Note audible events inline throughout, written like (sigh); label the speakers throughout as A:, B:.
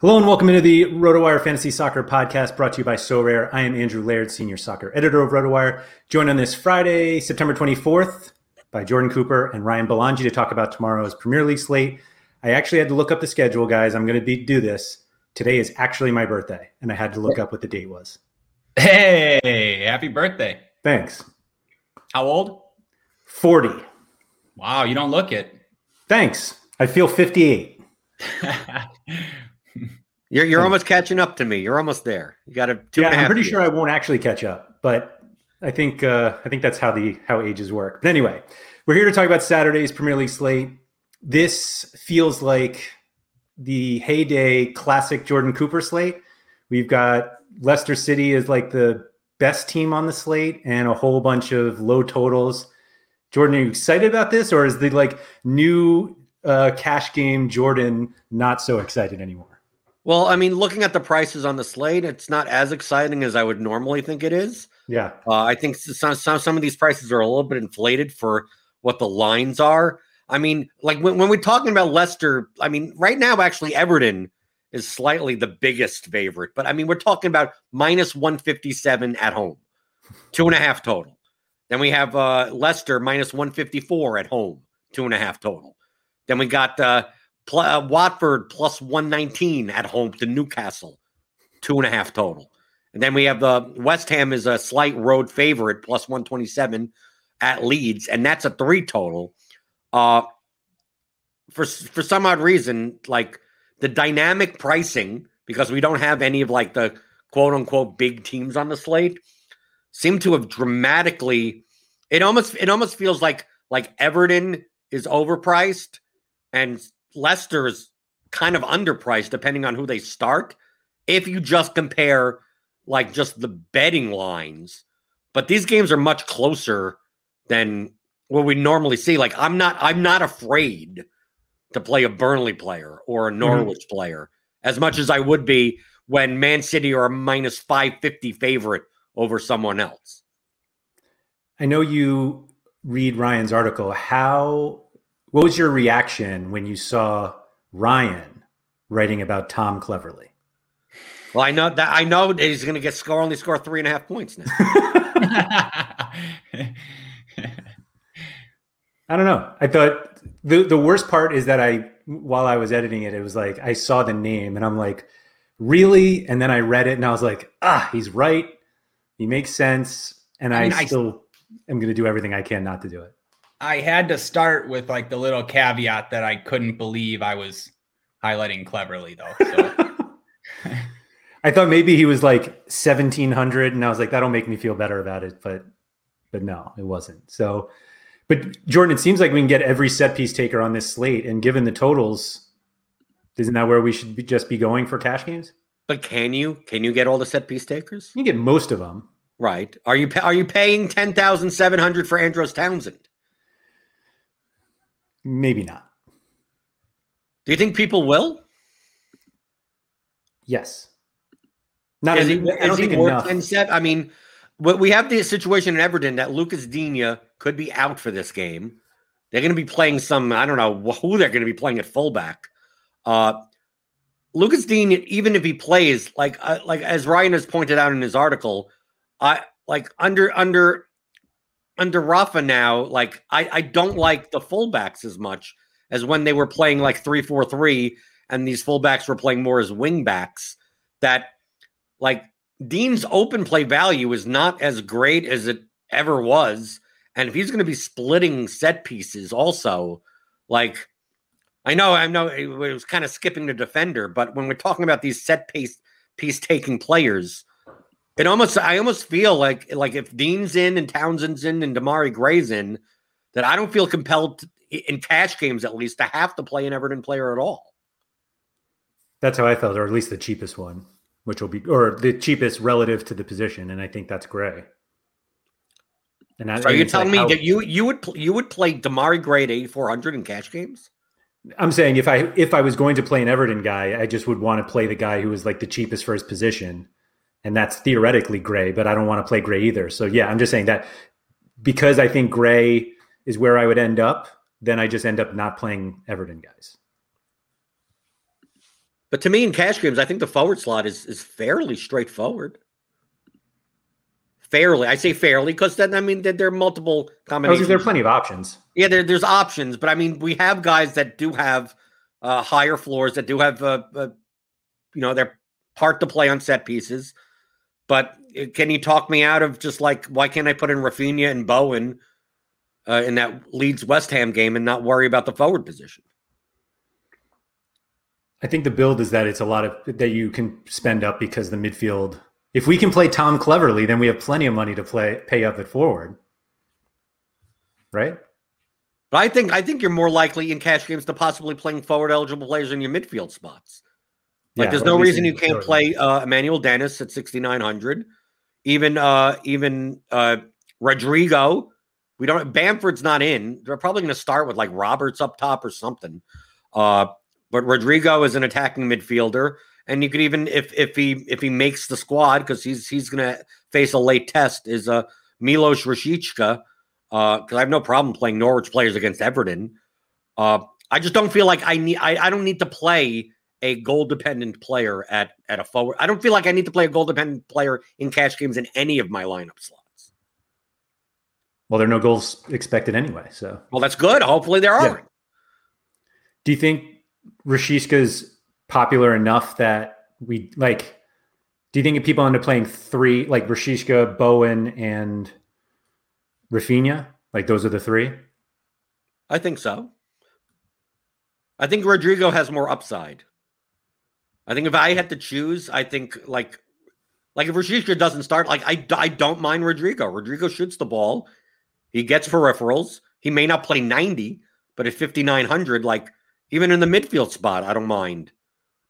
A: Hello and welcome into the RotoWire Fantasy Soccer Podcast brought to you by Sorare. I am Andrew Laird, Senior Soccer Editor of RotoWire, joined on this Friday, September 24th by Jordan Cooper and Ryan Belangi to talk about tomorrow's Premier League slate. I actually had to look up the schedule, guys. I'm going to be, do this. Today is actually my birthday, and I had to look up what the date was.
B: Hey, happy birthday.
A: Thanks.
B: How old?
A: 40.
B: Wow, you don't look it.
A: Thanks. I feel 58. (laughs)
C: You're you're almost catching up to me. You're almost there. You got a two
A: yeah,
C: and a
A: I'm pretty
C: years.
A: sure I won't actually catch up, but I think uh, I think that's how the how ages work. But anyway, we're here to talk about Saturday's Premier League slate. This feels like the heyday classic Jordan Cooper slate. We've got Leicester City as like the best team on the slate and a whole bunch of low totals. Jordan, are you excited about this, or is the like new uh, cash game Jordan not so excited anymore?
C: Well, I mean, looking at the prices on the slate, it's not as exciting as I would normally think it is.
A: Yeah,
C: Uh, I think some, some some of these prices are a little bit inflated for what the lines are. I mean, like when, when we're talking about Leicester, I mean, right now, actually, Everton is slightly the biggest favorite, but I mean, we're talking about minus 157 at home, two and a half total. Then we have uh, Leicester minus 154 at home, two and a half total. Then we got uh, pl- uh, Watford plus 119 at home to Newcastle, two and a half total. And then we have the West Ham is a slight road favorite plus 127 at Leeds, and that's a three total. Uh, for for some odd reason, like the dynamic pricing, because we don't have any of like the quote unquote big teams on the slate, seem to have dramatically. It almost it almost feels like like Everton is overpriced and Leicester is kind of underpriced depending on who they start. If you just compare like just the betting lines, but these games are much closer than what we normally see. Like I'm not I'm not afraid to play a Burnley player or a mm-hmm. Norwich player as much as I would be when Man City are a minus 550 favorite over someone else.
A: I know you read Ryan's article. How what was your reaction when you saw Ryan writing about Tom Cleverley?
C: Well, I know that I know that he's going to get score only score three and a half points now. (laughs)
A: I don't know. I thought the the worst part is that I while I was editing it, it was like I saw the name and I'm like, really? And then I read it and I was like, ah, he's right. He makes sense. And I,
B: I mean, I-
A: still am going to do everything I can not to do it.
B: I had to start with like the little caveat that I couldn't believe I was highlighting Cleverley though. So (laughs)
A: I thought maybe he was like 1700 and I was like that'll make me feel better about it but but no it wasn't. So but Jordan it seems like we can get every set piece taker on this slate and given the totals isn't that where we should be, just be going for cash games?
C: but can you can you get all the set piece takers?
A: You can get most of them.
C: Right? Are you pa- are you paying ten thousand seven hundred for Andros Townsend?
A: Maybe not.
C: Do you think people will?
A: Yes. Not
C: is
A: en-
C: he,
A: I don't think
C: worth
A: enough.
C: 10 set? I mean, we have the situation in Everton that Lucas Digne could be out for this game. They're going to be playing some. I don't know who they're going to be playing at fullback. Uh, Lucas Digne, even if he plays, like uh, like as Ryan has pointed out in his article, I like under under under Rafa now. Like I I don't like the fullbacks as much as when they were playing like three four three, and these fullbacks were playing more as wingbacks. That like Digne's open play value is not as great as it ever was. And if he's going to be splitting set pieces also, like I know, I know it was kind of skipping the defender, but when we're talking about these set piece piece taking players, it almost I almost feel like like if Digne's in and Townsend's in and Demarai Gray's in, that I don't feel compelled to, in cash games at least to have to play an Everton player at all.
A: That's how I felt, or at least the cheapest one, which will be or the cheapest relative to the position, and I think that's Gray.
C: And that, so are you telling like me how, that you you would you would play Demarai Gray at eighty four hundred in cash games?
A: I'm saying if I if I was going to play an Everton guy, I just would want to play the guy who was like the cheapest for his position, and that's theoretically Gray. But I don't want to play Gray either. So yeah, I'm just saying that because I think Gray is where I would end up, then I just end up not playing Everton guys.
C: But to me, in cash games, I think the forward slot is is fairly straightforward fairly. I say fairly because then I mean there, there are multiple combinations.
A: there are plenty of options.
C: Yeah, there, there's options, but I mean we have guys that do have uh, higher floors that do have uh, uh, you know they're part to play on set pieces. But uh, can you talk me out of just like why can't I put in Raphinha and Bowen uh, in that Leeds West Ham game and not worry about the forward position?
A: I think the build is that it's a lot of that you can spend up because the midfield if we can play Tom Cleverley, then we have plenty of money to play pay up at forward. Right?
C: But I think I think you're more likely in cash games to possibly playing forward eligible players in your midfield spots. Like yeah, there's no reason you can't play uh, Emmanuel Dennis at 6900. Even uh even uh Rodrigo. We don't Bamford's not in. They're probably going to start with like Roberts up top or something. Uh but Rodrigo is an attacking midfielder. And you could even if if he if he makes the squad because he's he's going to face a late test is uh, Milos Rashica because uh, I have no problem playing Norwich players against Everton. Uh, I just don't feel like I need I, I don't need to play a goal dependent player at at a forward. I don't feel like I need to play a goal dependent player in cash games in any of my lineup slots.
A: Well, there are no goals expected anyway, so
C: well that's good. Hopefully there are. Yeah.
A: Do you think Rashica's popular enough that we like do you think if people end up playing three like Rashica, Bowen, and Raphinha? Like those are the three?
C: I think so. I think Rodrigo has more upside. I think if I had to choose, I think like like if Rashica doesn't start, like I, I don't mind Rodrigo. Rodrigo shoots the ball. He gets peripherals. He may not play 90, but at 5,900, like even in the midfield spot, I don't mind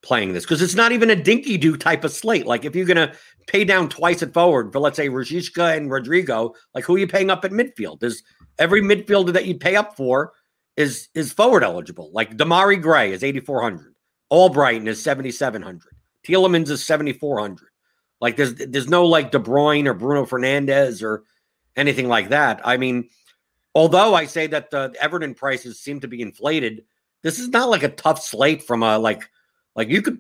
C: playing this because it's not even a dinky do type of slate. Like if you're gonna pay down twice at forward for let's say Rashica and Rodrigo, like who are you paying up at midfield? There's every midfielder that you pay up for is is forward eligible. Like Demarai Gray is 8,400, Albrighton is 7,700, Tielemans is 7,400. Like there's there's no like De Bruyne or Bruno Fernandes or anything like that. I mean, although I say that the Everton prices seem to be inflated, this is not like a tough slate from a like like you could,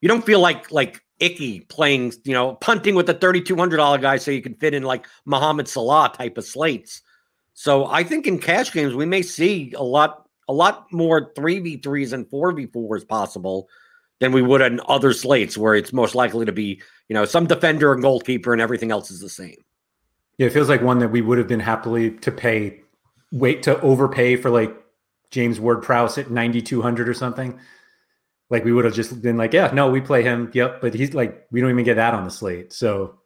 C: you don't feel like like icky playing, you know, punting with a thirty two hundred dollar guy so you can fit in like Mohamed Salah type of slates. So I think in cash games we may see a lot a lot more three v threes and four v fours possible than we would on other slates where it's most likely to be you know some defender and goalkeeper and everything else is the same.
A: Yeah, it feels like one that we would have been happily to pay, wait to overpay for like James Ward Prowse at 9,200 or something. Like we would have just been like, yeah, no, we play him. Yep. But he's like, we don't even get that on the slate. So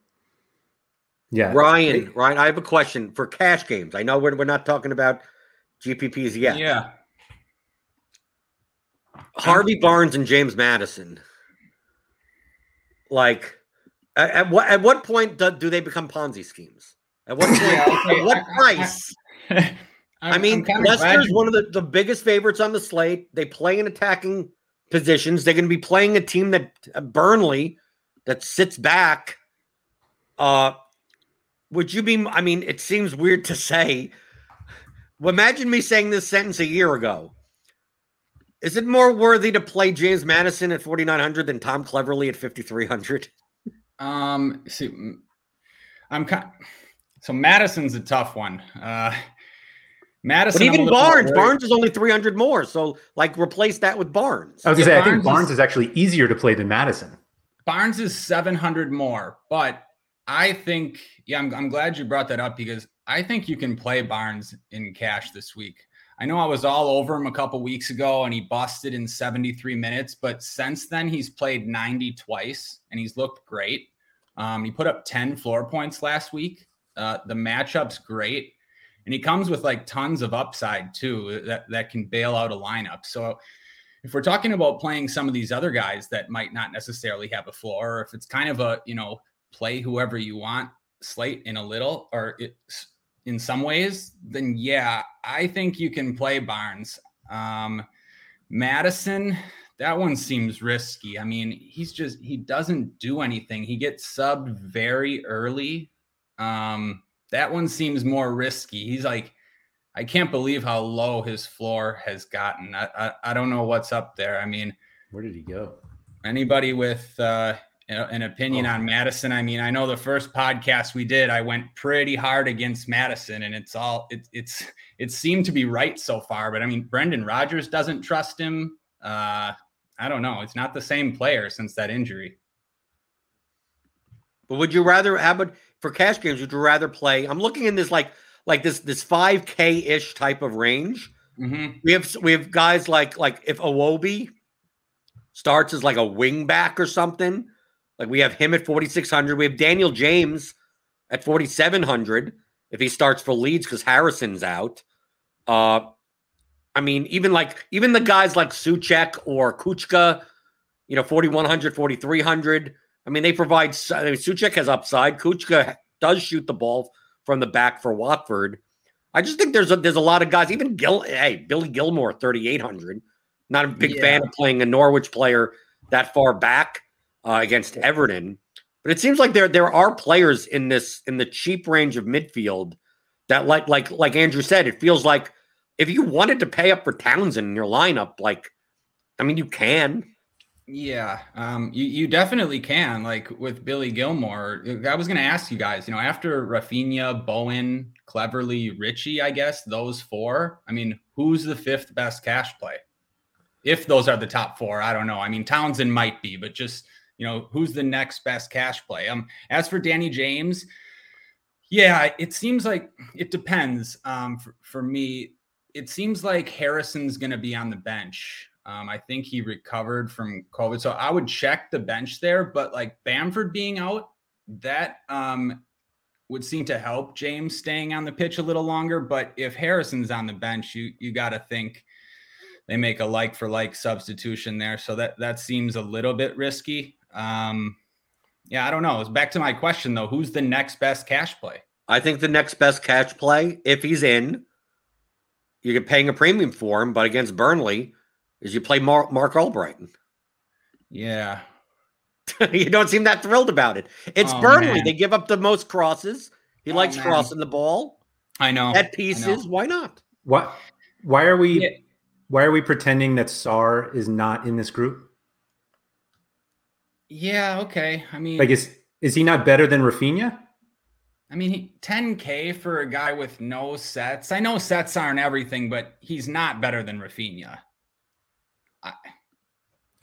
A: yeah.
C: Ryan, Ryan, I have a question for cash games. I know we're, we're not talking about GPPs yet.
B: Yeah.
C: Harvey Barnes and James Maddison. Like, at, at what at what point do, do, they become Ponzi schemes? At what (laughs) point? yeah, okay. At what price? I, I mean, Leicester's one of the, the biggest favorites on the slate. They play in attacking positions. They're going to be playing a team that uh, Burnley that sits back. Uh, would you be? I mean, it seems weird to say, Well, imagine me saying this sentence a year ago. Is it more worthy to play James Maddison at 4,900 than Tom Cleverley at 5,300?
B: Um, see, I'm kind. So Maddison's a tough one. Uh, Maddison,
C: but even Barnes, Barnes is only 300 more. So, like, replace that with Barnes.
A: I was gonna say, Barnes I think Barnes is, is actually easier to play than Maddison.
B: Barnes is 700 more, but I think, yeah, I'm, I'm glad you brought that up because I think you can play Barnes in cash this week. I know I was all over him a couple weeks ago and he busted in 73 minutes, but since then he's played 90 twice and he's looked great. Um, he put up 10 floor points last week. Uh, the matchup's great. And he comes with like tons of upside too that, that can bail out a lineup. So if we're talking about playing some of these other guys that might not necessarily have a floor, or if it's kind of a, you know, play whoever you want slate in a little or it's in some ways, then yeah, I think you can play Barnes. Um, Maddison, that one seems risky. I mean, he's just he doesn't do anything. He gets subbed very early. Um, that one seems more risky. He's like, I can't believe how low his floor has gotten. I I, I don't know what's up there. I mean,
A: where did he go?
B: Anybody with uh, an opinion oh. on Maddison. I mean, I know the first podcast we did, I went pretty hard against Maddison, and it's all it, it's it seemed to be right so far. But I mean, Brendan Rodgers doesn't trust him. Uh, I don't know. It's not the same player since that injury.
C: But would you rather, Abbott, for cash games? Would you rather play? I'm looking in this like like this this five k ish type of range. Mm-hmm. We have we have guys like like if Iwobi starts as like a wing back or something like we have him at 4,600. We have Daniel James at 4,700 if he starts for Leeds because Harrison's out. Uh, I mean, even like even the guys like Soucek or Kucka, you know, 4,100, 4,300. I mean, they provide. I mean, Soucek has upside. Kucka does shoot the ball from the back for Watford. I just think there's a there's a lot of guys. Even Gil, hey, Billy Gilmour, 3,800. Not a big yeah. fan of playing a Norwich player that far back uh, against Everton. But it seems like there there are players in this in the cheap range of midfield that like like like Andrew said, it feels like if you wanted to pay up for Townsend in your lineup, like I mean you can.
B: Yeah, um, you you definitely can. Like with Billy Gilmour, I was going to ask you guys. You know, after Raphinha, Bowen, Cleverley, Ritchie, I guess those four. I mean, who's the fifth best cash play? If those are the top four, I don't know. I mean, Townsend might be, but just you know, who's the next best cash play? Um, as for Danny James, yeah, it seems like it depends. Um, for, for me, it seems like Harrison's going to be on the bench. Um, I think he recovered from COVID, so I would check the bench there. But like Bamford being out, that um, would seem to help James staying on the pitch a little longer. But if Harrison's on the bench, you you got to think they make a like for like substitution there. So that that seems a little bit risky. Um, yeah, I don't know. It's back to my question though. Who's the next best cash play?
C: I think the next best cash play, if he's in, you're paying a premium for him, but against Burnley, is you play Mark, Marc Albrighton.
B: Yeah. (laughs)
C: you don't seem that thrilled about it. It's oh, Burnley. Man. They give up the most crosses. He oh, likes man. crossing the ball.
B: I know.
C: At pieces. Know. Why not?
A: What? Why are we? Yeah. Why are we pretending that Sarr is not in this group?
B: Yeah, okay. I mean,
A: like is is he not better than Raphinha?
B: I mean, 10k for a guy with no sets. I know sets aren't everything, but he's not better than Raphinha. I,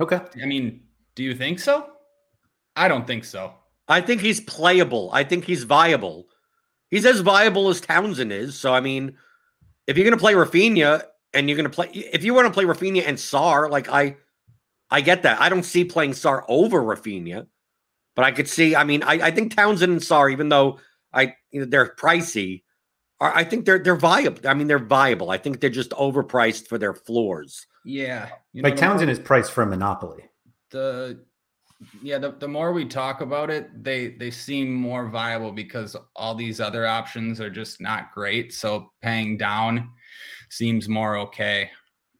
A: okay.
B: I mean, do you think so? I don't think so.
C: I think he's playable. I think he's viable. He's as viable as Townsend is. So I mean, if you're going to play Raphinha and you're going to play, if you want to play Raphinha and Sarr, like I, I get that. I don't see playing Sarr over Raphinha, but I could see. I mean, I, I think Townsend and Sarr, even though I you know, they're pricey, are, I think they're they're viable. I mean, they're viable. I think they're just overpriced for their floors.
B: Yeah,
A: you know, like Townsend more, is priced for a monopoly.
B: The yeah, the, the more we talk about it, they they seem more viable because all these other options are just not great. So paying down seems more okay.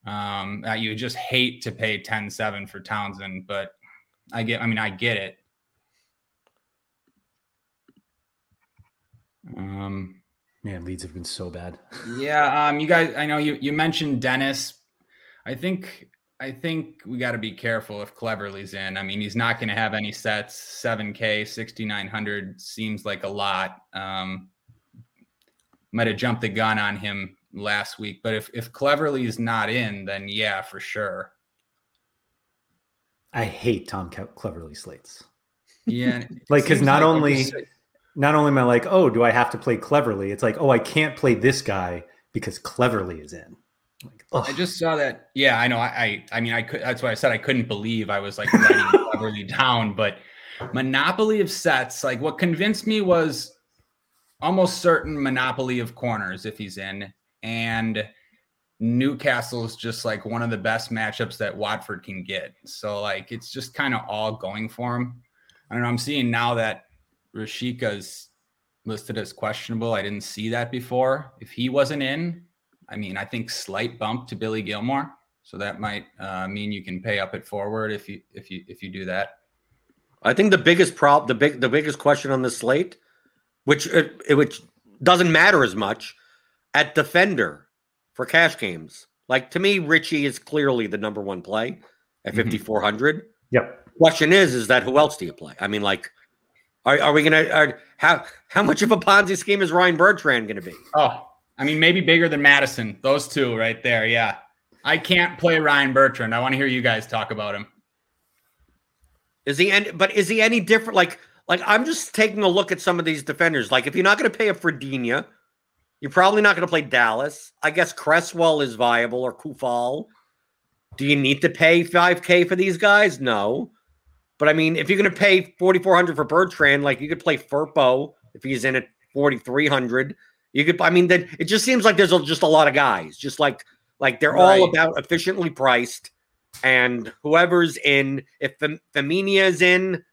B: Um, that you just hate to pay 10 7 for Townsend, but I get, I mean, I get it. Um,
A: Man, Leeds have been so bad. (laughs)
B: yeah, um, you guys. I know you you mentioned Dennis. I think I think we got to be careful if Cleverley's in. I mean, he's not going to have any sets. Seven K, sixty nine hundred seems like a lot. Um, might have jumped the gun on him last week, but if if Cleverley is not in, then yeah, for sure.
A: I hate Tom Cleverley slates.
B: Yeah, (laughs)
A: like because not like only not only am I like, oh, do I have to play Cleverley? It's like, oh, I can't play this guy because Cleverley is in.
B: Like, I just saw that. Yeah, I know. I, I, I mean, I could. That's why I said I couldn't believe I was like writing (laughs) Cleverley down. But monopoly of sets, like what convinced me was almost certain monopoly of corners if he's in, and Newcastle's just like one of the best matchups that Watford can get. So like, it's just kind of all going for him. I don't know. I'm seeing now that Rashica's listed as questionable. I didn't see that before. If he wasn't in, I mean, I think slight bump to Billy Gilmour. So that might uh, mean you can pay up at forward if you if you if you do that.
C: I think the biggest problem, the big the biggest question on the slate, which it, uh, which doesn't matter as much, at defender for cash games. Like to me, Ritchie is clearly the number one play at fifty four hundred. mm mm-hmm.
A: Yep.
C: Question is, is that who else do you play? I mean, like are, are we gonna are, how how much of a Ponzi scheme is Ryan Bertrand gonna be?
B: Oh, I mean, maybe bigger than Maddison. Those two right there. Yeah, I can't play Ryan Bertrand. I want to hear you guys talk about him.
C: Is he any? But is he any different? Like like I'm just taking a look at some of these defenders. Like if you're not going to pay a Fredinha, you're probably not going to play Dallas. I guess Cresswell is viable or Coufal. Do you need to pay 5K for these guys? No. But I mean, if you're going to pay 4400 for Bertrand, like you could play Firpo if he's in at 4300. You could, I mean, that it just seems like there's just a lot of guys, just like like they're right. all about efficiently priced, and whoever's in, if is in,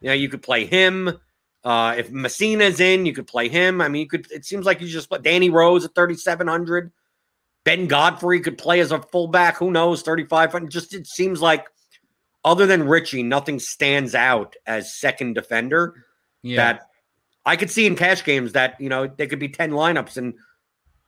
C: you know, you could play him. Uh, if Masina's in, you could play him. I mean, you could. It seems like you just put Danny Rose at 3700. Ben Godfrey could play as a fullback. Who knows? 3500. Just it seems like other than Ritchie, nothing stands out as second defender yeah. that I could see in cash games that, you know, there could be 10 lineups and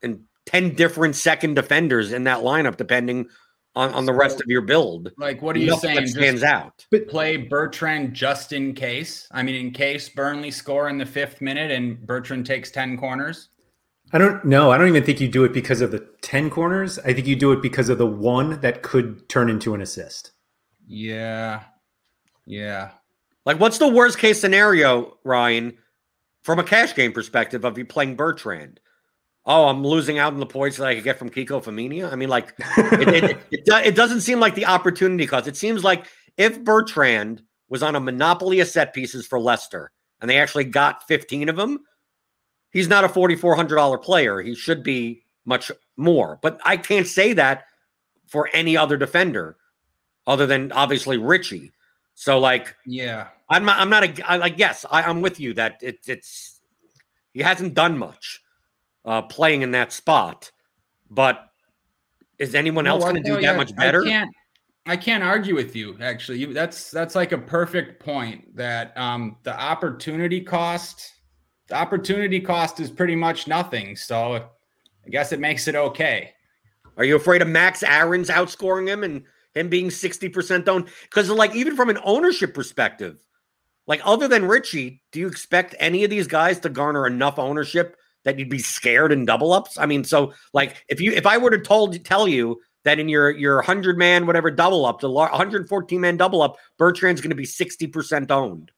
C: and 10 different second defenders in that lineup, depending on, on the rest of your build.
B: Like, what are you nothing saying?
C: stands just out.
B: But play Bertrand just in case. I mean, in case Burnley score in the fifth minute and Bertrand takes 10 corners.
A: I don't know. I don't even think you do it because of the 10 corners. I think you do it because of the one that could turn into an assist.
B: Yeah. Yeah.
C: Like, what's the worst case scenario, Ryan, from a cash game perspective of you playing Bertrand? Oh, I'm losing out on the points that I could get from Kiko Femenia. I mean, like, (laughs) it, it, it, it, doesn't seem like the opportunity cost. It seems like if Bertrand was on a monopoly of set pieces for Leicester and they actually got 15 of them, he's not a $4,400 player. He should be much more. But I can't say that for any other defender other than obviously Ritchie. So like,
B: yeah,
C: I'm not. I'm not a I, like. Yes, I, am with you that it, it's he hasn't done much uh, playing in that spot, but is anyone no, else going to do that much better?
B: I can't. I can't argue with you. Actually, you, that's that's like a perfect point. That um, the opportunity cost, the opportunity cost is pretty much nothing. So I guess it makes it okay.
C: Are you afraid of Max Aarons outscoring him and him being 60% owned. Because, like, even from an ownership perspective, like, other than Ritchie, do you expect any of these guys to garner enough ownership that you'd be scared in double ups? I mean, so, like, if you, if I were to told, tell you that in your, your 100 man, whatever double up, the 114 man double up, Bertrand's going to be 60% owned.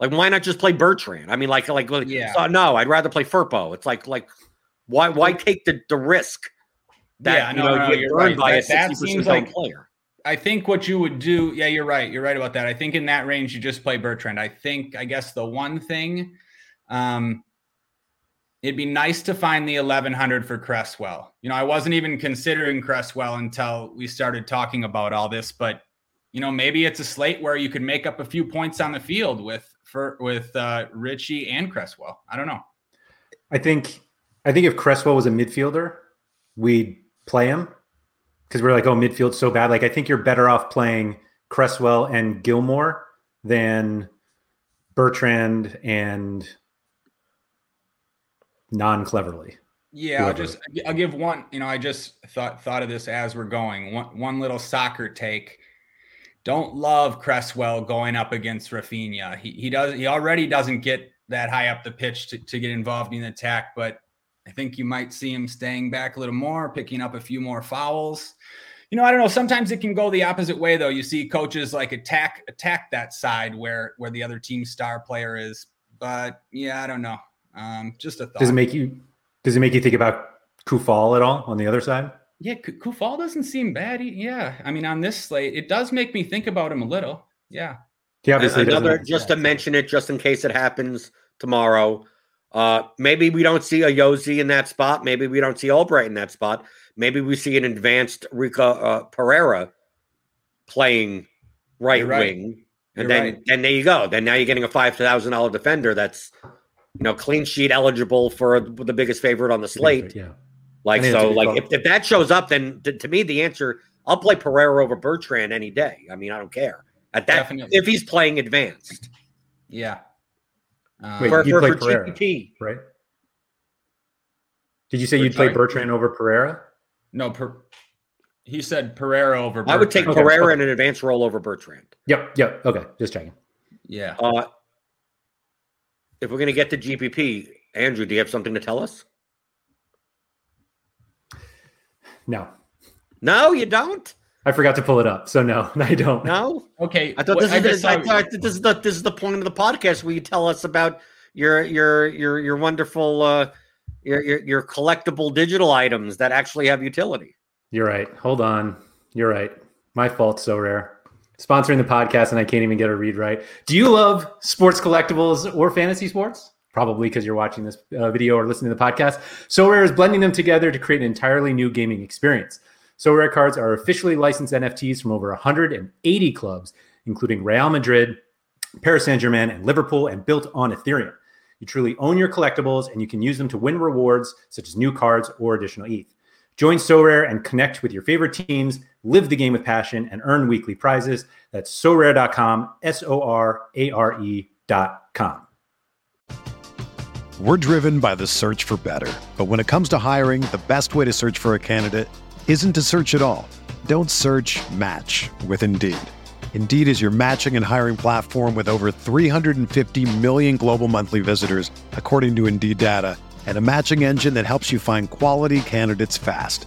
C: Like, why not just play Bertrand? I mean, like, like, yeah. So, no, I'd rather play Firpo. It's like, like, why, why take the, the risk?
B: that yeah, no, you know, no, you're right. That, that seems like player. I think what you would do, yeah, you're right. You're right about that. I think in that range, you just play Bertrand. I think, I guess the one thing, um, it'd be nice to find the 1100 for Cresswell. You know, I wasn't even considering Cresswell until we started talking about all this, but you know, maybe it's a slate where you could make up a few points on the field with for with uh, Ritchie and Cresswell. I don't know.
A: I think I think if Cresswell was a midfielder, we'd play him because we're like, oh, midfield's so bad. Like, I think you're better off playing Cresswell and Gilmour than Bertrand and non Cleverley.
B: Yeah, I'll just I'll give one. You know, I just thought thought of this as we're going. One one little soccer take. Don't love Cresswell going up against Raphinha. He he does he already doesn't get that high up the pitch to, to get involved in the attack, but I think you might see him staying back a little more, picking up a few more fouls. You know, I don't know. Sometimes it can go the opposite way, though. You see coaches like attack attack that side where where the other team star player is. But yeah, I don't know. Um, just a thought.
A: Does it make you does it make you think about Coufal at all on the other side?
B: Yeah, Coufal doesn't seem bad. He, yeah, I mean, on this slate, it does make me think about him a little. Yeah.
C: Yeah, obviously another just to mention it, just in case it happens tomorrow. Uh, maybe we don't see a Yosi in that spot. Maybe we don't see Albrighton that spot. Maybe we see an advanced Rico uh, Pereira playing right, right. wing, and You're then right. then there you go. Then now you're getting a five thousand dollar defender that's you know clean sheet eligible for the biggest favorite on the slate.
A: Yeah,
C: like so, like if, if that shows up, then to, to me the answer I'll play Pereira over Bertrand any day. I mean, I don't care at that Definitely. if he's playing advanced.
B: Yeah.
A: Um, Wait, for, you for, play for Pereira, GPP. right? Did you say you'd play Bertrand over Pereira?
B: No, per, he said Pereira over.
C: Bertrand. I would take okay, Pereira okay. in an advanced role over Bertrand.
A: Yep, yep. Okay, just checking.
B: Yeah.
C: Uh, if we're going to get to GPP, Andrew, do you have something to tell us?
A: No.
C: No, you don't.
A: I forgot to pull it up, so no, (laughs) I don't.
C: No.
B: Okay.
C: I thought this, is, this, I thought this is the this is the point of the podcast where you tell us about your your your your wonderful uh your your, your collectible digital items that actually have utility.
A: You're right. Hold on. You're right. My fault. Sorare. Sponsoring the podcast, and I can't even get a read right. Do you love sports collectibles or fantasy sports? Probably because you're watching this uh, video or listening to the podcast. Sorare is blending them together to create an entirely new gaming experience. Sorare cards are officially licensed NFTs from over 180 clubs, including Real Madrid, Paris Saint Germain, and Liverpool, and built on Ethereum. You truly own your collectibles, and you can use them to win rewards such as new cards or additional ETH. Join Sorare and connect with your favorite teams, live the game with passion, and earn weekly prizes. That's sorare.com, S O R A R E.com.
D: We're driven by the search for better. But when it comes to hiring, the best way to search for a candidate isn't to search at all. Don't search match with Indeed. Indeed is your matching and hiring platform with over 350 million global monthly visitors, according to Indeed data, and a matching engine that helps you find quality candidates fast.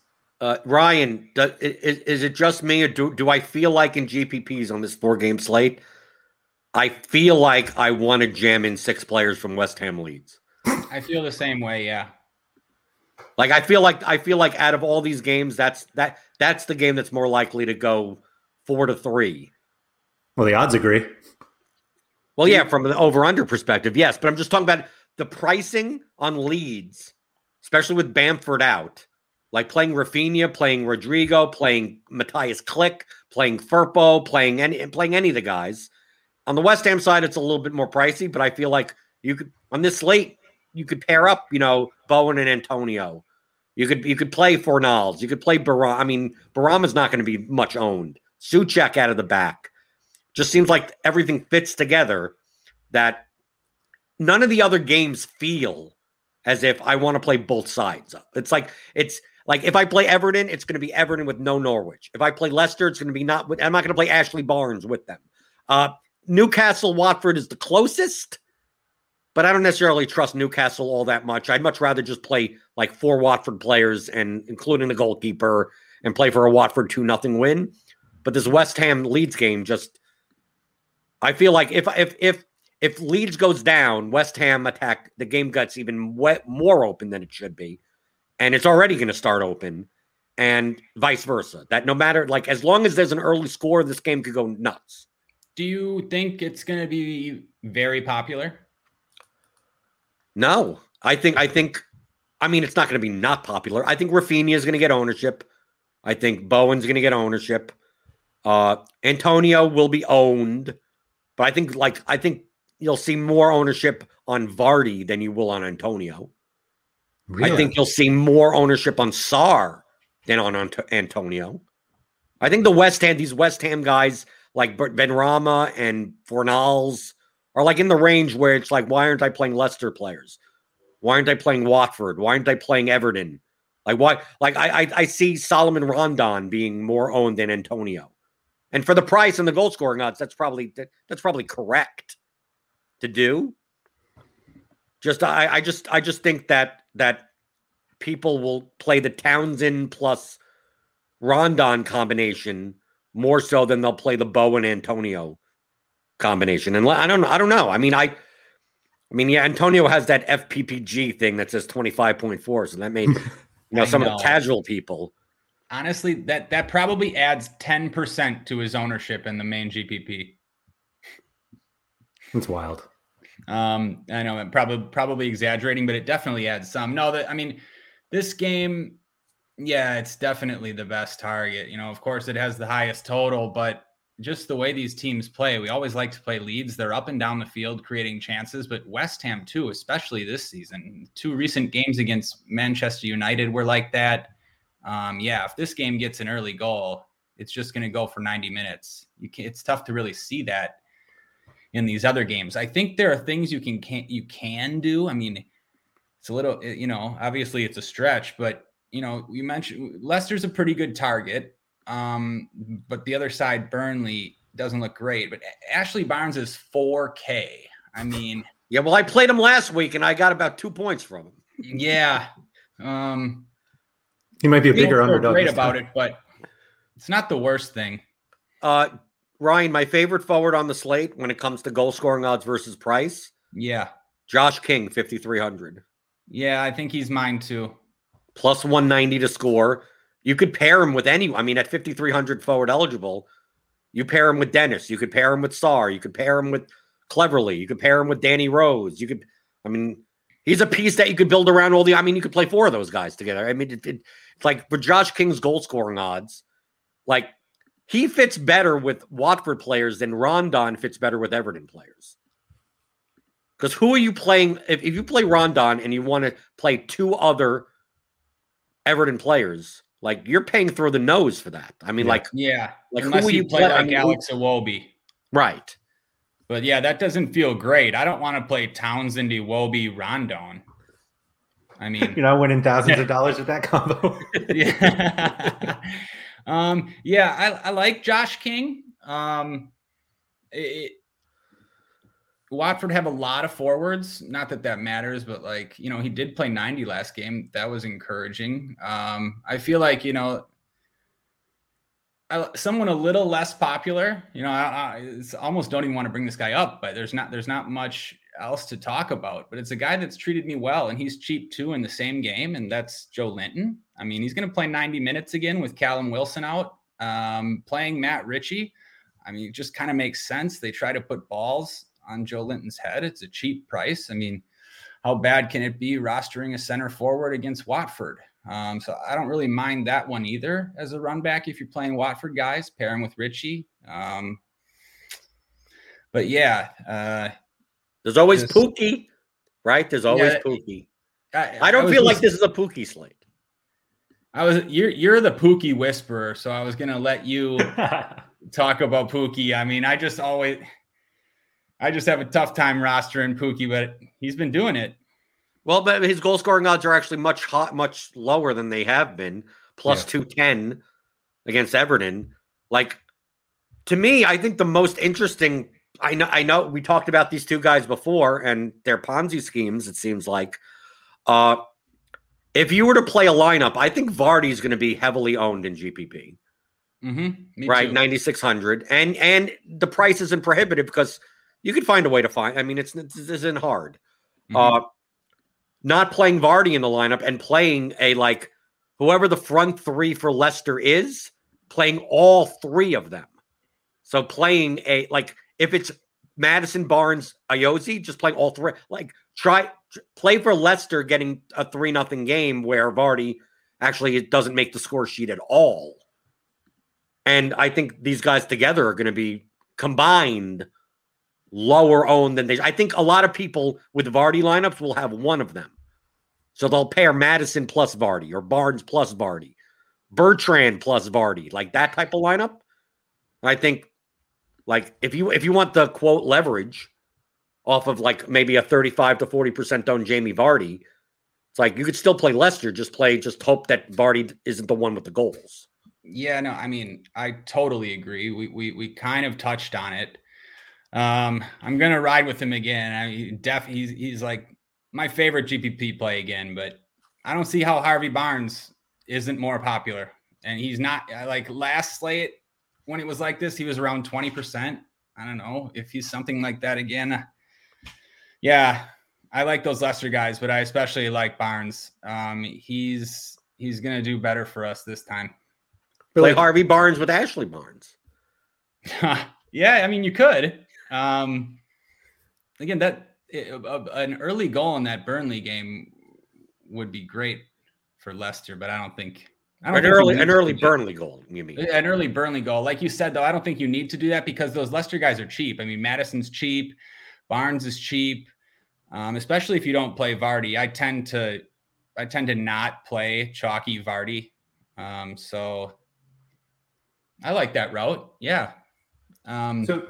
C: Uh, Ryan, do, is, is, it just me, or do, do I feel like in GPPs on this four game slate, I feel like I want to jam in six players from West Ham Leeds?
B: I feel the same way. Yeah.
C: Like I feel like I feel like out of all these games, that's that that's the game that's more likely to go four to three.
A: Well, the odds agree.
C: Well, yeah, from the over under perspective, yes. But I'm just talking about the pricing on Leeds, especially with Bamford out, like playing Raphinha, playing Rodrigo, playing Mateusz Klich, playing Firpo, playing any playing any of the guys. On the West Ham side, it's a little bit more pricey, but I feel like you could on this slate, you could pair up, you know, Bowen and Antonio. You could you could play Fornals. You could play Baram. I mean, is not going to be much owned. Soucek out of the back. Just seems like everything fits together that none of the other games feel as if I want to play both sides. It's like it's like if I play Everton, it's going to be Everton with no Norwich. If I play Leicester, it's going to be not with, I'm not going to play Ashley Barnes with them. Uh, Newcastle Watford is the closest, but I don't necessarily trust Newcastle all that much. I'd much rather just play like four Watford players and including the goalkeeper and play for a Watford 2 nothing win. But this West Ham Leeds game just I feel like if if if if Leeds goes down, West Ham attack the game gets even more open than it should be, and it's already going to start open, and vice versa. That no matter like as long as there's an early score, this game could go nuts.
B: Do you think it's going to be very popular?
C: No, I think I think I mean it's not going to be not popular. I think Raphinha is going to get ownership. I think Bowen's going to get ownership. Uh, Antonio will be owned, but I think like I think you'll see more ownership on Vardy than you will on Antonio. Really? I think you'll see more ownership on Sarr than on Antonio. I think the West Ham, these West Ham guys like Benrahma and Fornals are like in the range where it's like, why aren't I playing Leicester players? Why aren't I playing Watford? Why aren't I playing Everton? Like why? Like I, I, I see Salomon Rondon being more owned than Antonio, and for the price and the goal scoring odds, that's probably that, that's probably correct to do. Just I, I just I just think that that people will play the Townsend plus Rondon combination more so than they'll play the Bowen Antonio combination. And I don't know. I don't know. I mean, I, I mean, yeah, Antonio has that FPPG thing that says 25.4. So that made, (laughs) you know, some know. of the casual people.
B: Honestly, that that probably adds 10% to his ownership in the main GPP.
A: That's wild.
B: Um, I know I'm probably probably exaggerating, but it definitely adds some. No, that I mean, this game, yeah, it's definitely the best target. You know, of course, it has the highest total, but just the way these teams play, we always like to play Leeds. They're up and down the field creating chances, but West Ham too, especially this season. Two recent games against Manchester United were like that. Um, yeah, if this game gets an early goal, it's just going to go for 90 minutes. You can, it's tough to really see that in these other games. I think there are things you can can you can do. I mean, it's a little, you know, obviously it's a stretch, but you know, you mentioned Leicester's a pretty good target. Um, but the other side, Burnley, doesn't look great. But Ashley Barnes is 4K. I mean, (laughs)
C: yeah. Well, I played him last week and I got about two points from him.
B: Yeah. Um,
A: he might be a bigger underdog.
B: Great about it, but it's not the worst thing.
C: Uh, Ryan, my favorite forward on the slate when it comes to goal scoring odds versus price.
B: Yeah.
C: Josh King, 5,300.
B: Yeah, I think he's mine too.
C: Plus 190 to score. You could pair him with any. I mean, at 5,300 forward eligible, you pair him with Dennis. You could pair him with Sarr. You could pair him with Cleverley. You could pair him with Danny Rose. You could, I mean, he's a piece that you could build around all the. I mean, you could play four of those guys together. I mean, it, it, it's like for Josh King's goal scoring odds, like he fits better with Watford players than Rondon fits better with Everton players. Because who are you playing? If, if you play Rondon and you want to play two other Everton players, like you're paying through the nose for that. I mean,
B: yeah.
C: like
B: yeah, like unless who you play, play like I mean, Alex Iwobi,
C: right?
B: But yeah, that doesn't feel great. I don't want to play Townsend, Iwobi, Rondon. I mean, (laughs)
A: you're not winning thousands of dollars with that combo. (laughs)
B: yeah, um, yeah, I, I like Josh King. Um, it, Watford have a lot of forwards. Not that that matters, but like you know, he did play 90 last game. That was encouraging. Um, I feel like you know, I, someone a little less popular. You know, I, I almost don't even want to bring this guy up, but there's not there's not much else to talk about, but it's a guy that's treated me well, and he's cheap too in the same game, and that's Joelinton. I mean, he's going to play 90 minutes again with Callum Wilson out, um, playing Matt Ritchie. I mean, it just kind of makes sense. They try to put balls on Joelinton's head. It's a cheap price. I mean, how bad can it be rostering a center forward against Watford? Um, so I don't really mind that one either as a run back if you're playing Watford guys, pairing with Ritchie. Um, but yeah, uh,
C: there's always this, Pukki, right? There's always yeah, Pukki. I, I don't I feel like this is a Pukki slate.
B: I was you're you're the Pukki whisperer, so I was gonna let you (laughs) talk about Pukki. I mean, I just always I just have a tough time rostering Pukki, but he's been doing it.
C: Well, but his goal scoring odds are actually much hot, much lower than they have been, plus yeah. 210 against Everton. Like to me, I think the most interesting I know I know we talked about these two guys before and their Ponzi schemes, it seems like. Uh if you were to play a lineup, I think Vardy is going to be heavily owned in GPP.
B: Mm-hmm.
C: right, ninety six hundred, and and the price isn't prohibitive because you could find a way to find. I mean, it's this isn't hard. Mm-hmm. Uh, not playing Vardy in the lineup and playing a like whoever the front three for Leicester is, playing all three of them. So playing a like if it's Maddison Barnes, Ayoze, just play all three. Like try play for Leicester getting a three nothing game where Vardy actually it doesn't make the score sheet at all. And I think these guys together are going to be combined lower owned than they. I think a lot of people with Vardy lineups will have one of them. So they'll pair Maddison plus Vardy or Barnes plus Vardy, Bertrand plus Vardy, like that type of lineup. I think, like if you if you want the quote leverage off of like maybe a thirty five to forty percent owned Jamie Vardy, it's like you could still play Leicester, just play, just hope that Vardy isn't the one with the goals.
B: Yeah, no, I mean, I totally agree. We we we kind of touched on it. Um, I'm gonna ride with him again. I def he's he's like my favorite GPP play again, but I don't see how Harvey Barnes isn't more popular. And he's not like last slate when it was like this, he was around 20%. I don't know if he's something like that again. Yeah, I like those Leicester guys, but I especially like Barnes. Um, he's he's gonna do better for us this time.
C: Play like, Harvey Barnes with Ashley Barnes. (laughs)
B: yeah, I mean you could. Um, again, that an early goal in that Burnley game would be great for Leicester, but I don't think. I don't
C: an early, an early Burnley goal. You mean
B: an early Burnley goal? Like you said, though, I don't think you need to do that because those Leicester guys are cheap. I mean, Maddison's cheap, Barnes is cheap, um, especially if you don't play Vardy. I tend to, I tend to not play chalky Vardy, um, so I like that route. Yeah.
A: Um, so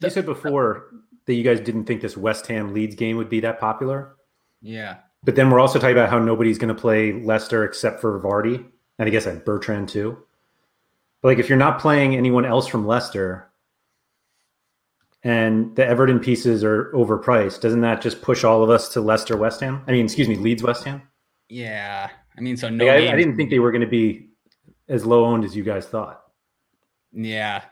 A: you said before that you guys didn't think this West Ham Leeds game would be that popular.
B: Yeah.
A: But then we're also talking about how nobody's going to play Leicester except for Vardy, and I guess like Bertrand too. But like if you're not playing anyone else from Leicester, and the Everton pieces are overpriced, doesn't that just push all of us to Leicester West Ham? I mean, excuse me, Leeds West Ham.
B: Yeah, I mean, so no.
A: Like, I, I, didn't think they were going to be as low owned as you guys thought.
B: Yeah,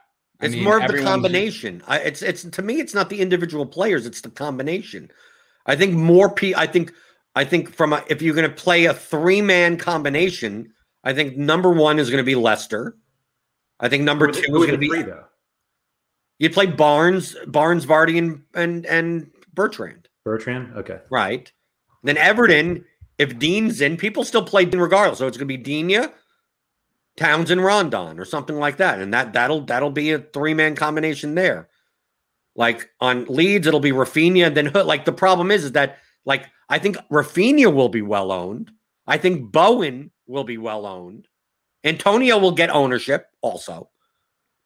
C: I it's mean, more of the combination. I, it's it's to me, it's not the individual players; it's the combination. I think more p. I think I think from a, if you're going to play a three man combination, I think number one is going to be Leicester. I think number two is going to be. Three, You play Barnes, Barnes, Vardy, and and and Bertrand.
A: Bertrand, okay,
C: right. Then Everton, if Digne's in, people still play Digne regardless. So it's going to be Digne, Townsend Rondon or something like that. And that that'll that'll be a three-man combination there. Like on Leeds, it'll be Raphinha, then like the problem is is that like I think Raphinha will be well owned. I think Bowen will be well owned. Antonio will get ownership also.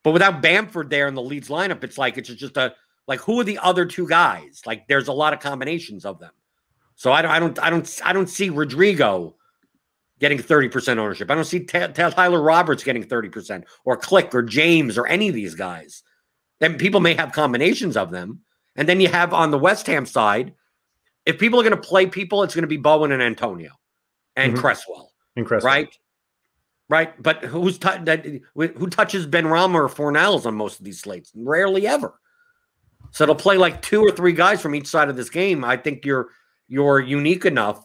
C: But without Bamford there in the Leeds lineup, it's like it's just a like who are the other two guys? Like there's a lot of combinations of them. So I don't I don't I don't I don't see Rodrigo getting 30% ownership. I don't see T- Tyler Roberts getting 30% or Klich or James or any of these guys. Then people may have combinations of them. And then you have on the West Ham side, if people are going to play people, it's going to be Bowen and Antonio and mm-hmm. Cresswell. Right? Right. But who's t- that, who touches Benrahma or Fornals on most of these slates? Rarely ever. So it'll play like two or three guys from each side of this game, I think you're you're unique enough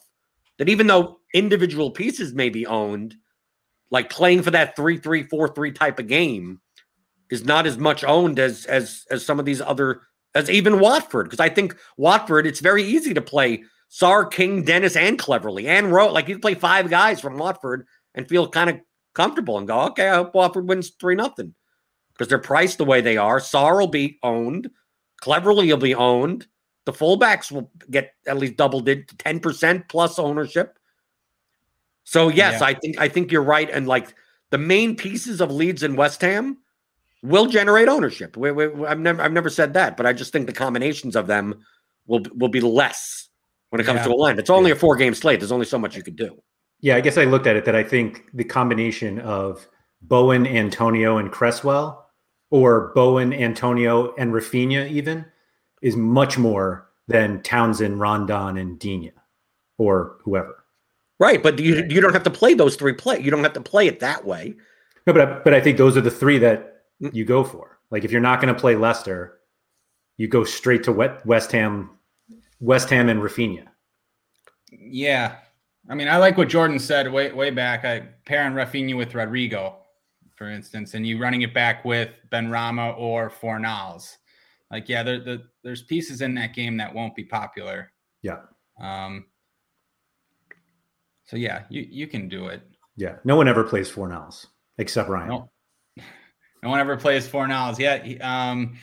C: that even though individual pieces may be owned, like playing for that three three four three type of game is not as much owned as as as some of these other as even Watford because I think Watford it's very easy to play Sarr, King, Dennis, and Cleverley and Rowe. Like you play five guys from Watford and feel kind of comfortable and go, okay, I hope Watford wins three nothing because they're priced the way they are. Sarr will be owned, Cleverley will be owned. The fullbacks will get at least double digit, ten percent plus ownership. So yes,
B: Yeah.
C: I think I think you're right, and like the main pieces of Leeds and West Ham will generate ownership. We, we, I've never I've never said that, but I just think the combinations of them will will be less when it comes
B: Yeah.
C: to a line. It's only a four game slate. There's only so much you could do.
A: Yeah, I guess I looked at it that I think the combination of Bowen, Antonio, and Cresswell, or Bowen, Antonio, and Raphinha even, is much more than Townsend, Rondon, and Digne, or whoever.
C: Right, but you you don't have to play those three play. You don't have to play it that way.
A: No, but I, but I think those are the three that mm. you go for. Like if you're not going to play Leicester, you go straight to West Ham, West Ham and Raphinha.
B: Yeah. I mean, I like what Jordan said way way back. I pairing Raphinha with Rodrigo, for instance, and you running it back with Benrahma or Fornals. Like, yeah, there, there, there's pieces in that game that won't be popular.
A: Yeah,
B: Um, so yeah, you you can do it.
A: yeah. No one ever plays Fornals except Ryan.
B: No, (laughs) no one ever plays Fornals. Yeah, he- um,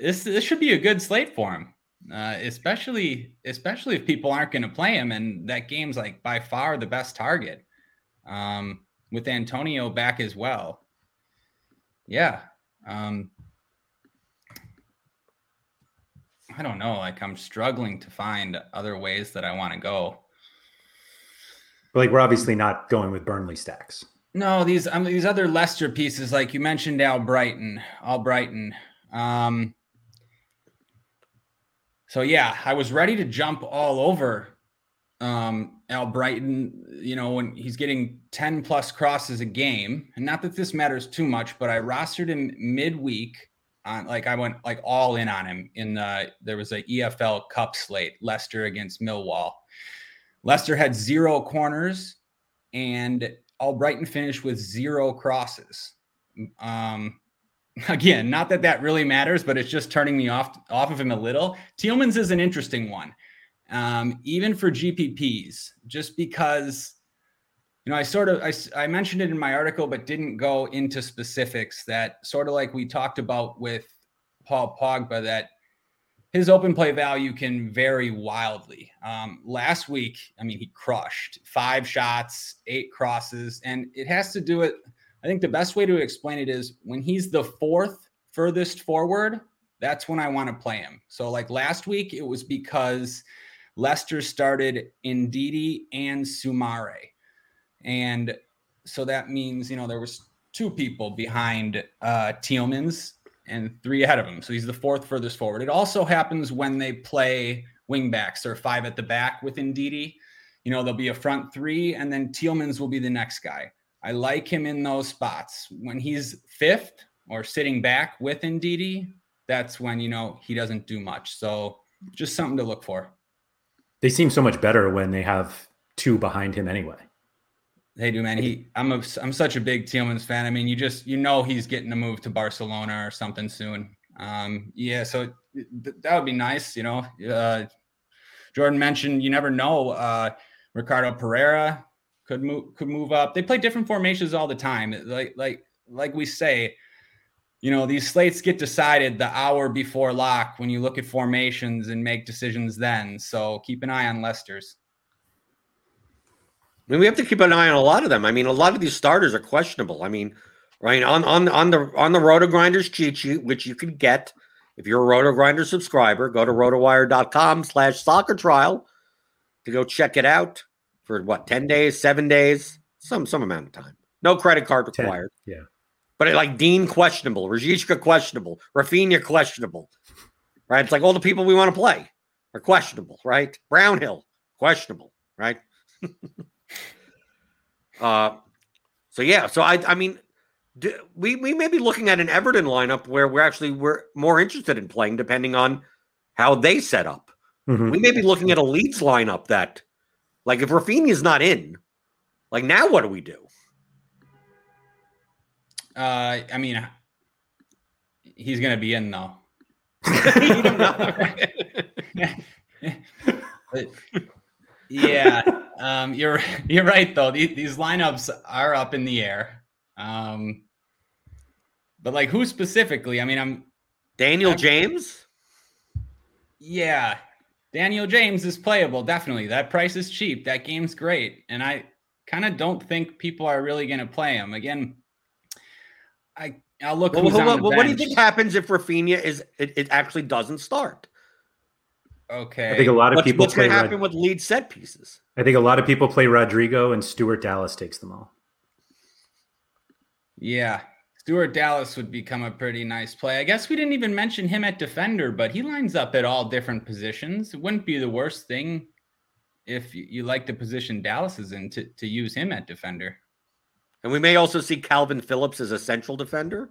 B: this this should be a good slate for him, uh, especially especially if people aren't going to play him, and that game's like by far the best target. Um, with Antonio back as well. Yeah. Um, I don't know. Like I'm struggling to find other ways that I want to go.
A: Like we're obviously not going with Burnley stacks.
B: No, these um, these other Leicester pieces, like you mentioned, Albrighton, Al Brighton. Um, so yeah, I was ready to jump all over um, Albrighton. You know, when he's getting ten plus crosses a game, and not that this matters too much, but I rostered him midweek. On, like I went like all in on him in the there was a EFL Cup slate, Leicester against Millwall. Leicester had zero corners, and Albrighton finished with zero crosses. Um, (laughs) again, not that that really matters, but it's just turning me off off of him a little. Tielemans is an interesting one, um, even for GPPs, just because you know I sort of I, I mentioned it in my article, but didn't go into specifics. That sort of like we talked about with Paul Pogba, that his open play value can vary wildly. Um, last week, I mean, he crushed five shots, eight crosses, and it has to do it. I think the best way to explain it is when he's the fourth furthest forward, that's when I want to play him. So, like last week, it was because Leicester started Ndidi and Soumaré. And so that means, you know, there was two people behind uh Tielemans and three ahead of him. So he's the fourth furthest forward. It also happens when they play wing backs or five at the back with Ndidi. You know, there'll be a front three, and then Tielemans will be the next guy. I like him in those spots. When he's fifth or sitting back with Ndidi, that's when you know he doesn't do much. So just something to look for.
A: They seem so much better when they have two behind him anyway.
B: They do, man. He, I'm a, I'm such a big Tielemans fan. I mean, you just, you know, he's getting a move to Barcelona or something soon. Um, yeah, so th- that would be nice. You know, uh, Jordan mentioned you never know. Uh, Ricardo Pereira could move, could move up. They play different formations all the time. Like, like, like we say, you know, these slates get decided the hour before lock when you look at formations and make decisions then. So keep an eye on Leicester's.
C: I mean, we have to keep an eye on a lot of them. I mean, a lot of these starters are questionable. I mean, right on on on the on the Roto Grinders cheat sheet, which you can get if you're a Roto Grinder subscriber, go to rotowire.com slash soccer trial to go check it out for what 10 days, seven days, some some amount of time. No credit card required.
A: Yeah.
C: But it, like Digne questionable, Rashica questionable, Raphinha questionable. Right? It's like all the people we want to play are questionable, right? Brownhill, questionable, right? (laughs) uh so yeah, so I I mean do, we we may be looking at an Everton lineup where we're actually we're more interested in playing, depending on how they set up.
A: Mhm.
C: We may be looking at a Leeds lineup that, like, if Raphinha's not in, like now, what do we do?
B: Uh, I mean, he's gonna be in though.
C: You don't know.
B: Yeah, um, you're you're right though. These, these lineups are up in the air. Um, but like who specifically? I mean, I'm
C: Daniel
B: I'm-
C: James.
B: yeah. Daniel James is playable, definitely. That price is cheap. That game's great, and I kind of don't think people are really going to play him again. I I'll look.
C: Well,
B: who's
C: well,
B: on
C: well,
B: the
C: what do you think happens if Raphinha is it, it actually doesn't start?
B: Okay,
A: I think a lot of
C: What's,
A: people
C: what's
A: play.
C: going to
A: Rod-
C: happen with lead set pieces?
A: I think a lot of people play Rodrigo, and Stuart Dallas takes them all.
B: Yeah. Stuart Dallas would become a pretty nice play. I guess we didn't even mention him at defender, but he lines up at all different positions. It wouldn't be the worst thing if you, like the position Dallas is in to, to use him at defender.
C: And we may also see Kalvin Phillips as a central defender.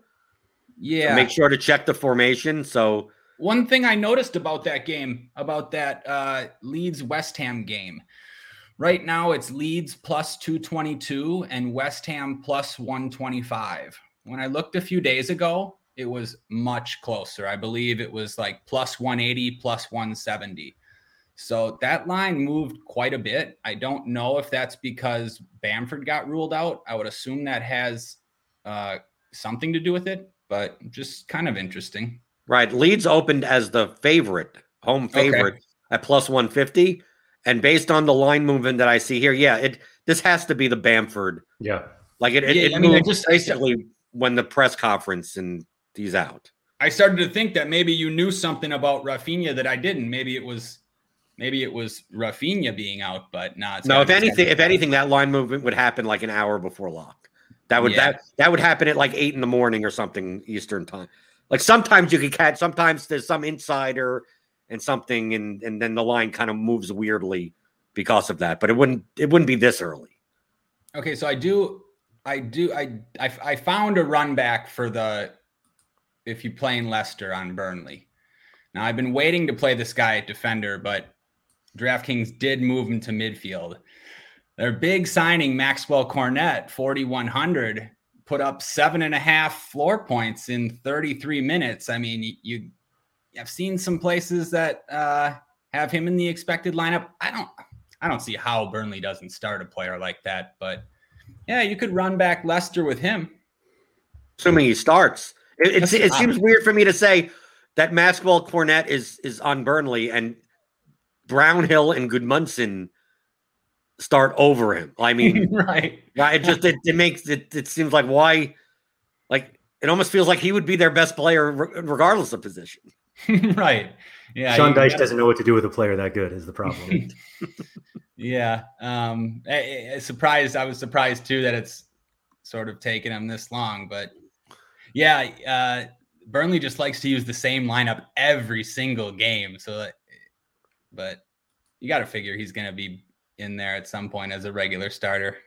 B: Yeah.
C: Make sure to check the formation. So
B: One thing I noticed about that game, about that uh, Leeds West Ham game, right now it's Leeds plus 222 and West Ham plus 125. When I looked a few days ago, it was much closer. I believe it was like plus 180, plus 170. So that line moved quite a bit. I don't know if that's because Bamford got ruled out. I would assume that has uh, something to do with it, but just kind of interesting.
C: right, Leeds opened as the favorite, home
B: Okay.
C: favorite at plus one fifty. And based on the line movement that I see here, yeah, it this has to be the Bamford.
A: Yeah.
C: Like it, it,
B: Yeah,
C: it
B: I mean, I
C: moved
B: just- I
C: basically when the press conference and he's out.
B: I started to think that maybe you knew something about Raphinha that I didn't. Maybe it was, maybe it was Raphinha being out, but nah, it's
C: No, if anything, if anything, that line movement would happen like an hour before lock. That would
B: Yeah.
C: that that would happen at like eight in the morning or something Eastern time. Like sometimes you can catch, sometimes there's some insider and something, and and then the line kind of moves weirdly because of that. But it wouldn't it wouldn't be this early.
B: Okay, so I do, I do, I, I, I found a run back for the if you play in Leicester on Burnley. Now I've been waiting to play this guy at defender, but DraftKings did move him to midfield. Their big signing, Maxwel Cornet, 4,100, put up seven and a half floor points in 33 minutes. I mean, you, I've seen some places that uh, have him in the expected lineup. I don't, I don't see how Burnley doesn't start a player like that, but yeah, you could run back Leicester with him.
C: Assuming he starts, it it, it seems weird for me to say that Maxwel Cornet is is on Burnley and Brownhill and Gudmundsson start over him. I mean. (laughs)
B: right.
C: Yeah, it just it, it makes it it seems like why like it almost feels like he would be their best player re- regardless of position. (laughs)
B: right. Yeah.
A: Sean Dyche
B: gotta-
A: doesn't know what to do with a player that good. Is the problem? (laughs)
B: Yeah. Um, I, I- surprised. I was surprised too that it's sort of taken him this long, but yeah, uh, Burnley just likes to use the same lineup every single game. So, that, but you got to figure he's going to be in there at some point as a regular starter.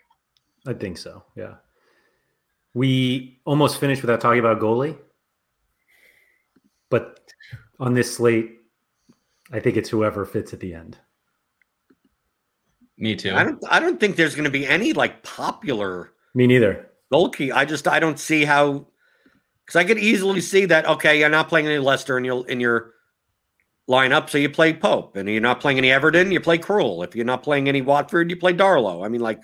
A: I think so. Yeah. We almost finished without talking about goalie, but on this slate, I think it's whoever fits at the end.
B: Me too.
C: I don't I don't think there's going to be any like popular
A: Me neither.
C: goalkeeper. I just I don't see how because I could easily see that okay, you're not playing any Leicester in your in your lineup, so you play Pope, and you're not playing any Everton, you play Krul. If you're not playing any Watford, you play Darlow. I mean, like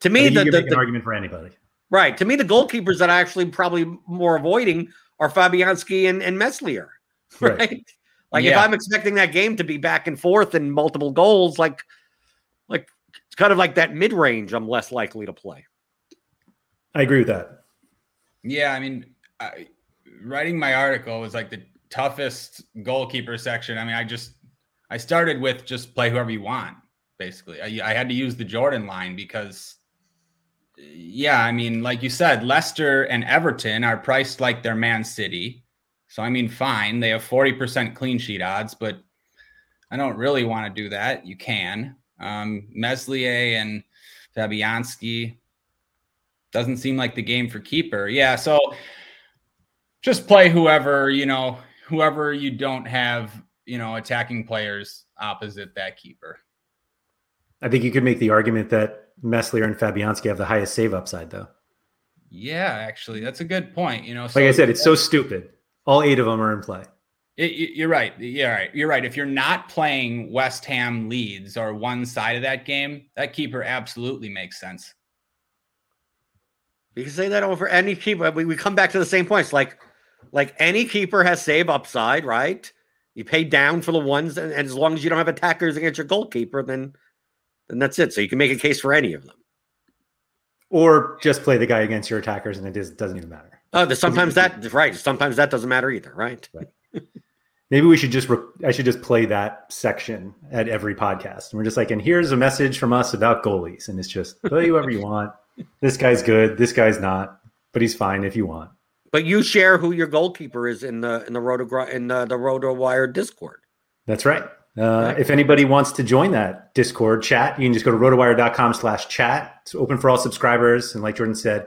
C: to
A: I
C: me, the,
A: you
C: the,
A: make an
C: the
A: argument for anybody.
C: Right. To me, the goalkeepers that I actually probably more avoiding are Fabianski and, and Meslier. (laughs)
A: Right.
C: Right. Like if I'm expecting that game to be back and forth and multiple goals, like like it's kind of like that mid range, I'm less likely to play.
A: I agree with that.
B: Yeah, I mean, I, writing my article was like the toughest goalkeeper section. I mean, I just I started with just play whoever you want. Basically, I, I had to use the Jordan line because, yeah, I mean, like you said, Leicester and Everton are priced like they're Man City. So I mean, fine, they have forty percent clean sheet odds, but I don't really want to do that. You can. Um, Meslier and Fabianski, doesn't seem like the game for keeper. Yeah, so just play whoever, you know, whoever you don't have, you know, attacking players opposite that keeper.
A: I think you could make the argument that Meslier and Fabianski have the highest save upside, though.
B: Yeah, actually, that's a good point. You know,
A: so like I said, it's so stupid. All eight of them are in play.
B: It, you're right. Yeah, right. You're right. If you're not playing West Ham Leeds or one side of that game, that keeper absolutely makes sense.
C: You can say that over any keeper. We, we come back to the same points. Like, like any keeper has save upside, right? You pay down for the ones, and, and as long as you don't have attackers against your goalkeeper, then then that's it. So you can make a case for any of them.
A: Or just play the guy against your attackers, and it is, doesn't even matter.
C: Oh, sometimes that right. Sometimes that doesn't matter either, right? right.
A: Maybe we should just re- I should just play that section at every podcast. And we're just like, and here's a message from us about goalies, and it's just play whoever you want. This guy's good. This guy's not, but he's fine if you want.
C: But you share who your goalkeeper is in the in the roto in the, the roto wire Discord.
A: That's right. Uh, if anybody wants to join that Discord chat, you can just go to rotowire.com slash chat. It's open for all subscribers. And like Jordan said,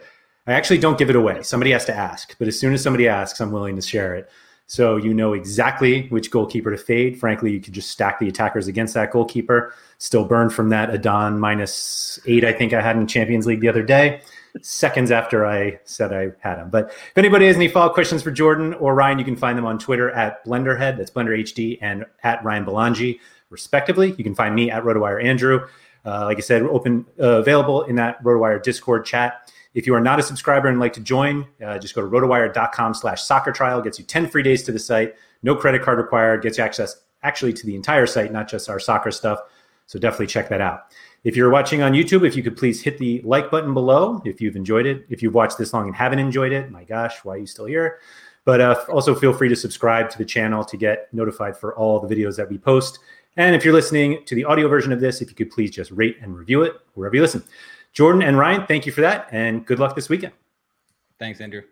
A: I actually don't give it away. Somebody has to ask. But as soon as somebody asks, I'm willing to share it. So you know exactly which goalkeeper to fade. Frankly, you could just stack the attackers against that goalkeeper. Still burned from that Adon minus eight, I think I had in Champions League the other day seconds after I said I had him. But if anybody has any follow-up questions for Jordan or Ryan, you can find them on Twitter at Blenderhead, that's Blender HD, and at Ryan Belangi, respectively. You can find me at RotoWire Andrew. Uh, like I said, open uh, available in that RotoWire Discord chat. If you are not a subscriber and like to join, uh, just go to rotowire.com slash soccer trial. Gets you 10 free days to the site. No credit card required. Gets you access actually to the entire site, not just our soccer stuff. So definitely check that out. If you're watching on YouTube, if you could please hit the like button below if you've enjoyed it. If you've watched this long and haven't enjoyed it, my gosh, why are you still here? But uh, also feel free to subscribe to the channel to get notified for all the videos that we post. And if you're listening to the audio version of this, if you could please just rate and review it wherever you listen. Jordan and Ryan, thank you for that, and good luck this weekend.
B: Thanks, Andrew.